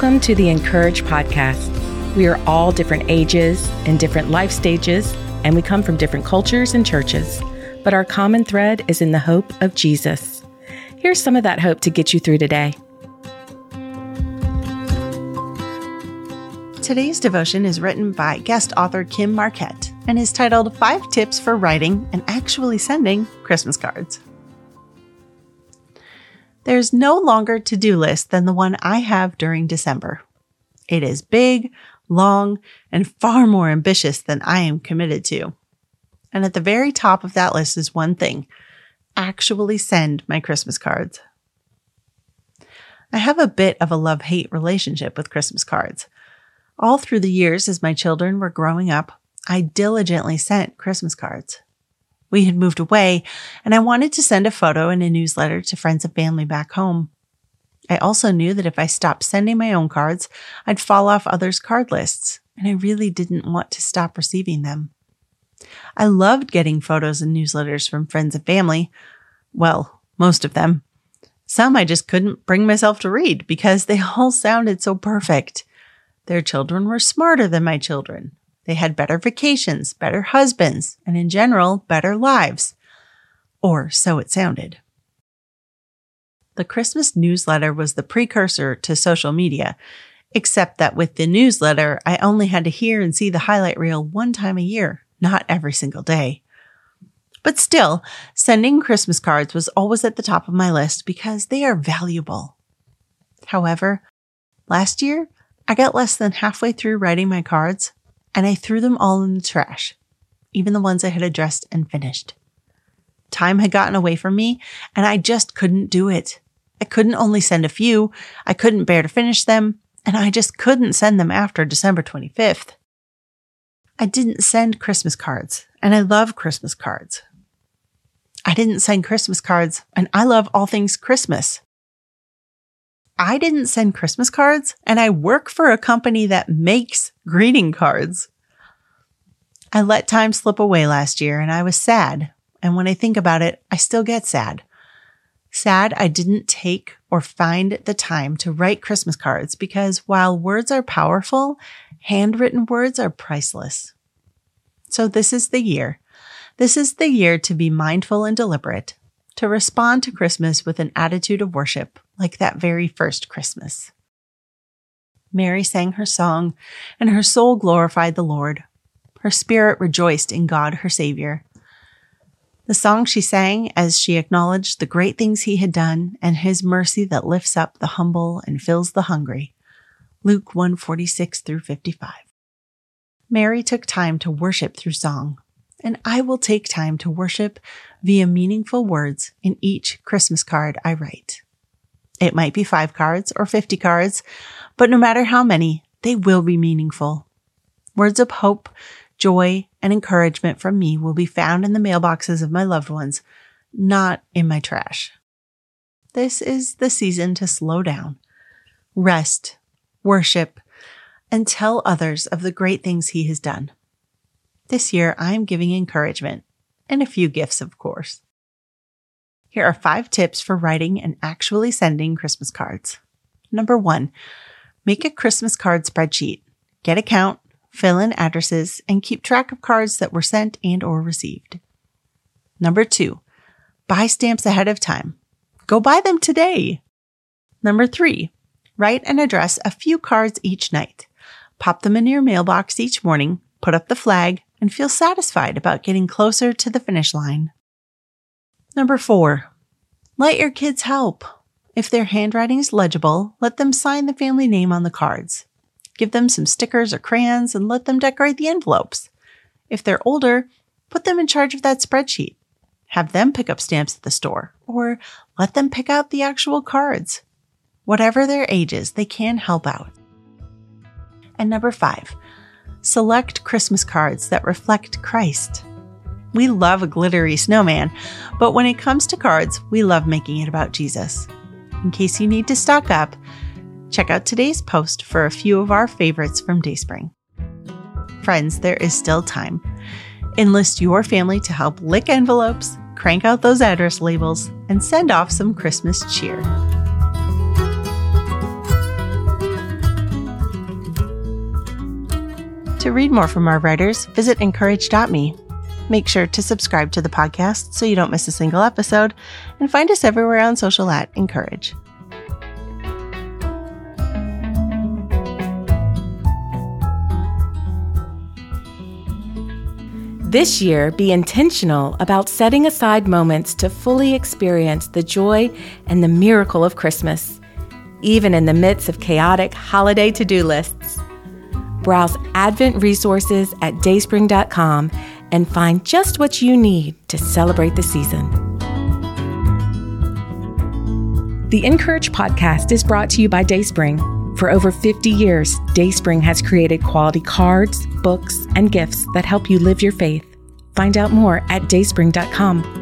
Welcome to the Encourage podcast. We are all different ages and different life stages, and we come from different cultures and churches. But our common thread is in the hope of Jesus. Here's some of that hope to get you through today. Today's devotion is written by guest author Kim Marquette and is titled Five Tips for Writing and Actually Sending Christmas Cards. There's no longer to do list than the one I have during December. It is big, long, and far more ambitious than I am committed to. And at the very top of that list is one thing actually send my Christmas cards. I have a bit of a love hate relationship with Christmas cards. All through the years as my children were growing up, I diligently sent Christmas cards. We had moved away, and I wanted to send a photo and a newsletter to friends and family back home. I also knew that if I stopped sending my own cards, I'd fall off others' card lists, and I really didn't want to stop receiving them. I loved getting photos and newsletters from friends and family. Well, most of them. Some I just couldn't bring myself to read because they all sounded so perfect. Their children were smarter than my children. They had better vacations, better husbands, and in general, better lives. Or so it sounded. The Christmas newsletter was the precursor to social media, except that with the newsletter, I only had to hear and see the highlight reel one time a year, not every single day. But still, sending Christmas cards was always at the top of my list because they are valuable. However, last year, I got less than halfway through writing my cards and I threw them all in the trash, even the ones I had addressed and finished. Time had gotten away from me, and I just couldn't do it. I couldn't only send a few, I couldn't bear to finish them, and I just couldn't send them after December 25th. I didn't send Christmas cards, and I love Christmas cards. I didn't send Christmas cards, and I love all things Christmas. I didn't send Christmas cards and I work for a company that makes greeting cards. I let time slip away last year and I was sad. And when I think about it, I still get sad. Sad I didn't take or find the time to write Christmas cards because while words are powerful, handwritten words are priceless. So this is the year. This is the year to be mindful and deliberate, to respond to Christmas with an attitude of worship, like that very first Christmas. Mary sang her song, and her soul glorified the Lord. Her spirit rejoiced in God, her Savior. The song she sang as she acknowledged the great things he had done and his mercy that lifts up the humble and fills the hungry. Luke 146 through 55. Mary took time to worship through song and I will take time to worship via meaningful words in each Christmas card I write. It might be five cards or 50 cards, but no matter how many, they will be meaningful. Words of hope, joy, and encouragement from me will be found in the mailboxes of my loved ones, not in my trash. This is the season to slow down, rest, worship, and tell others of the great things he has done. This year, I'm giving encouragement and a few gifts, of course. Here are five tips for writing and actually sending Christmas cards. Number one, make a Christmas card spreadsheet. Get a count, fill in addresses, and keep track of cards that were sent and or received. Number two, buy stamps ahead of time. Go buy them today. Number three, write and address a few cards each night. Pop them in your mailbox each morning, put up the flag, and feel satisfied about getting closer to the finish line. Number four, let your kids help. If their handwriting is legible, let them sign the family name on the cards. Give them some stickers or crayons and let them decorate the envelopes. If they're older, put them in charge of that spreadsheet. Have them pick up stamps at the store or let them pick out the actual cards. Whatever their ages, they can help out. And number five, select Christmas cards that reflect Christ. We love a glittery snowman, but when it comes to cards, we love making it about Jesus. In case you need to stock up, check out today's post for a few of our favorites from Dayspring. Friends, there is still time. Enlist your family to help lick envelopes, crank out those address labels, and send off some Christmas cheer. To read more from our writers, visit incourage.me. Make sure to subscribe to the podcast so you don't miss a single episode, and find us everywhere on social at Encourage. This year, be intentional about setting aside moments to fully experience the joy and the miracle of Christmas, even in the midst of chaotic holiday to do lists. Browse Advent resources at dayspring.com and find just what you need to celebrate the season. The Encourage podcast is brought to you by Dayspring. For over 50 years, Dayspring has created quality cards, books, and gifts that help you live your faith. Find out more at dayspring.com.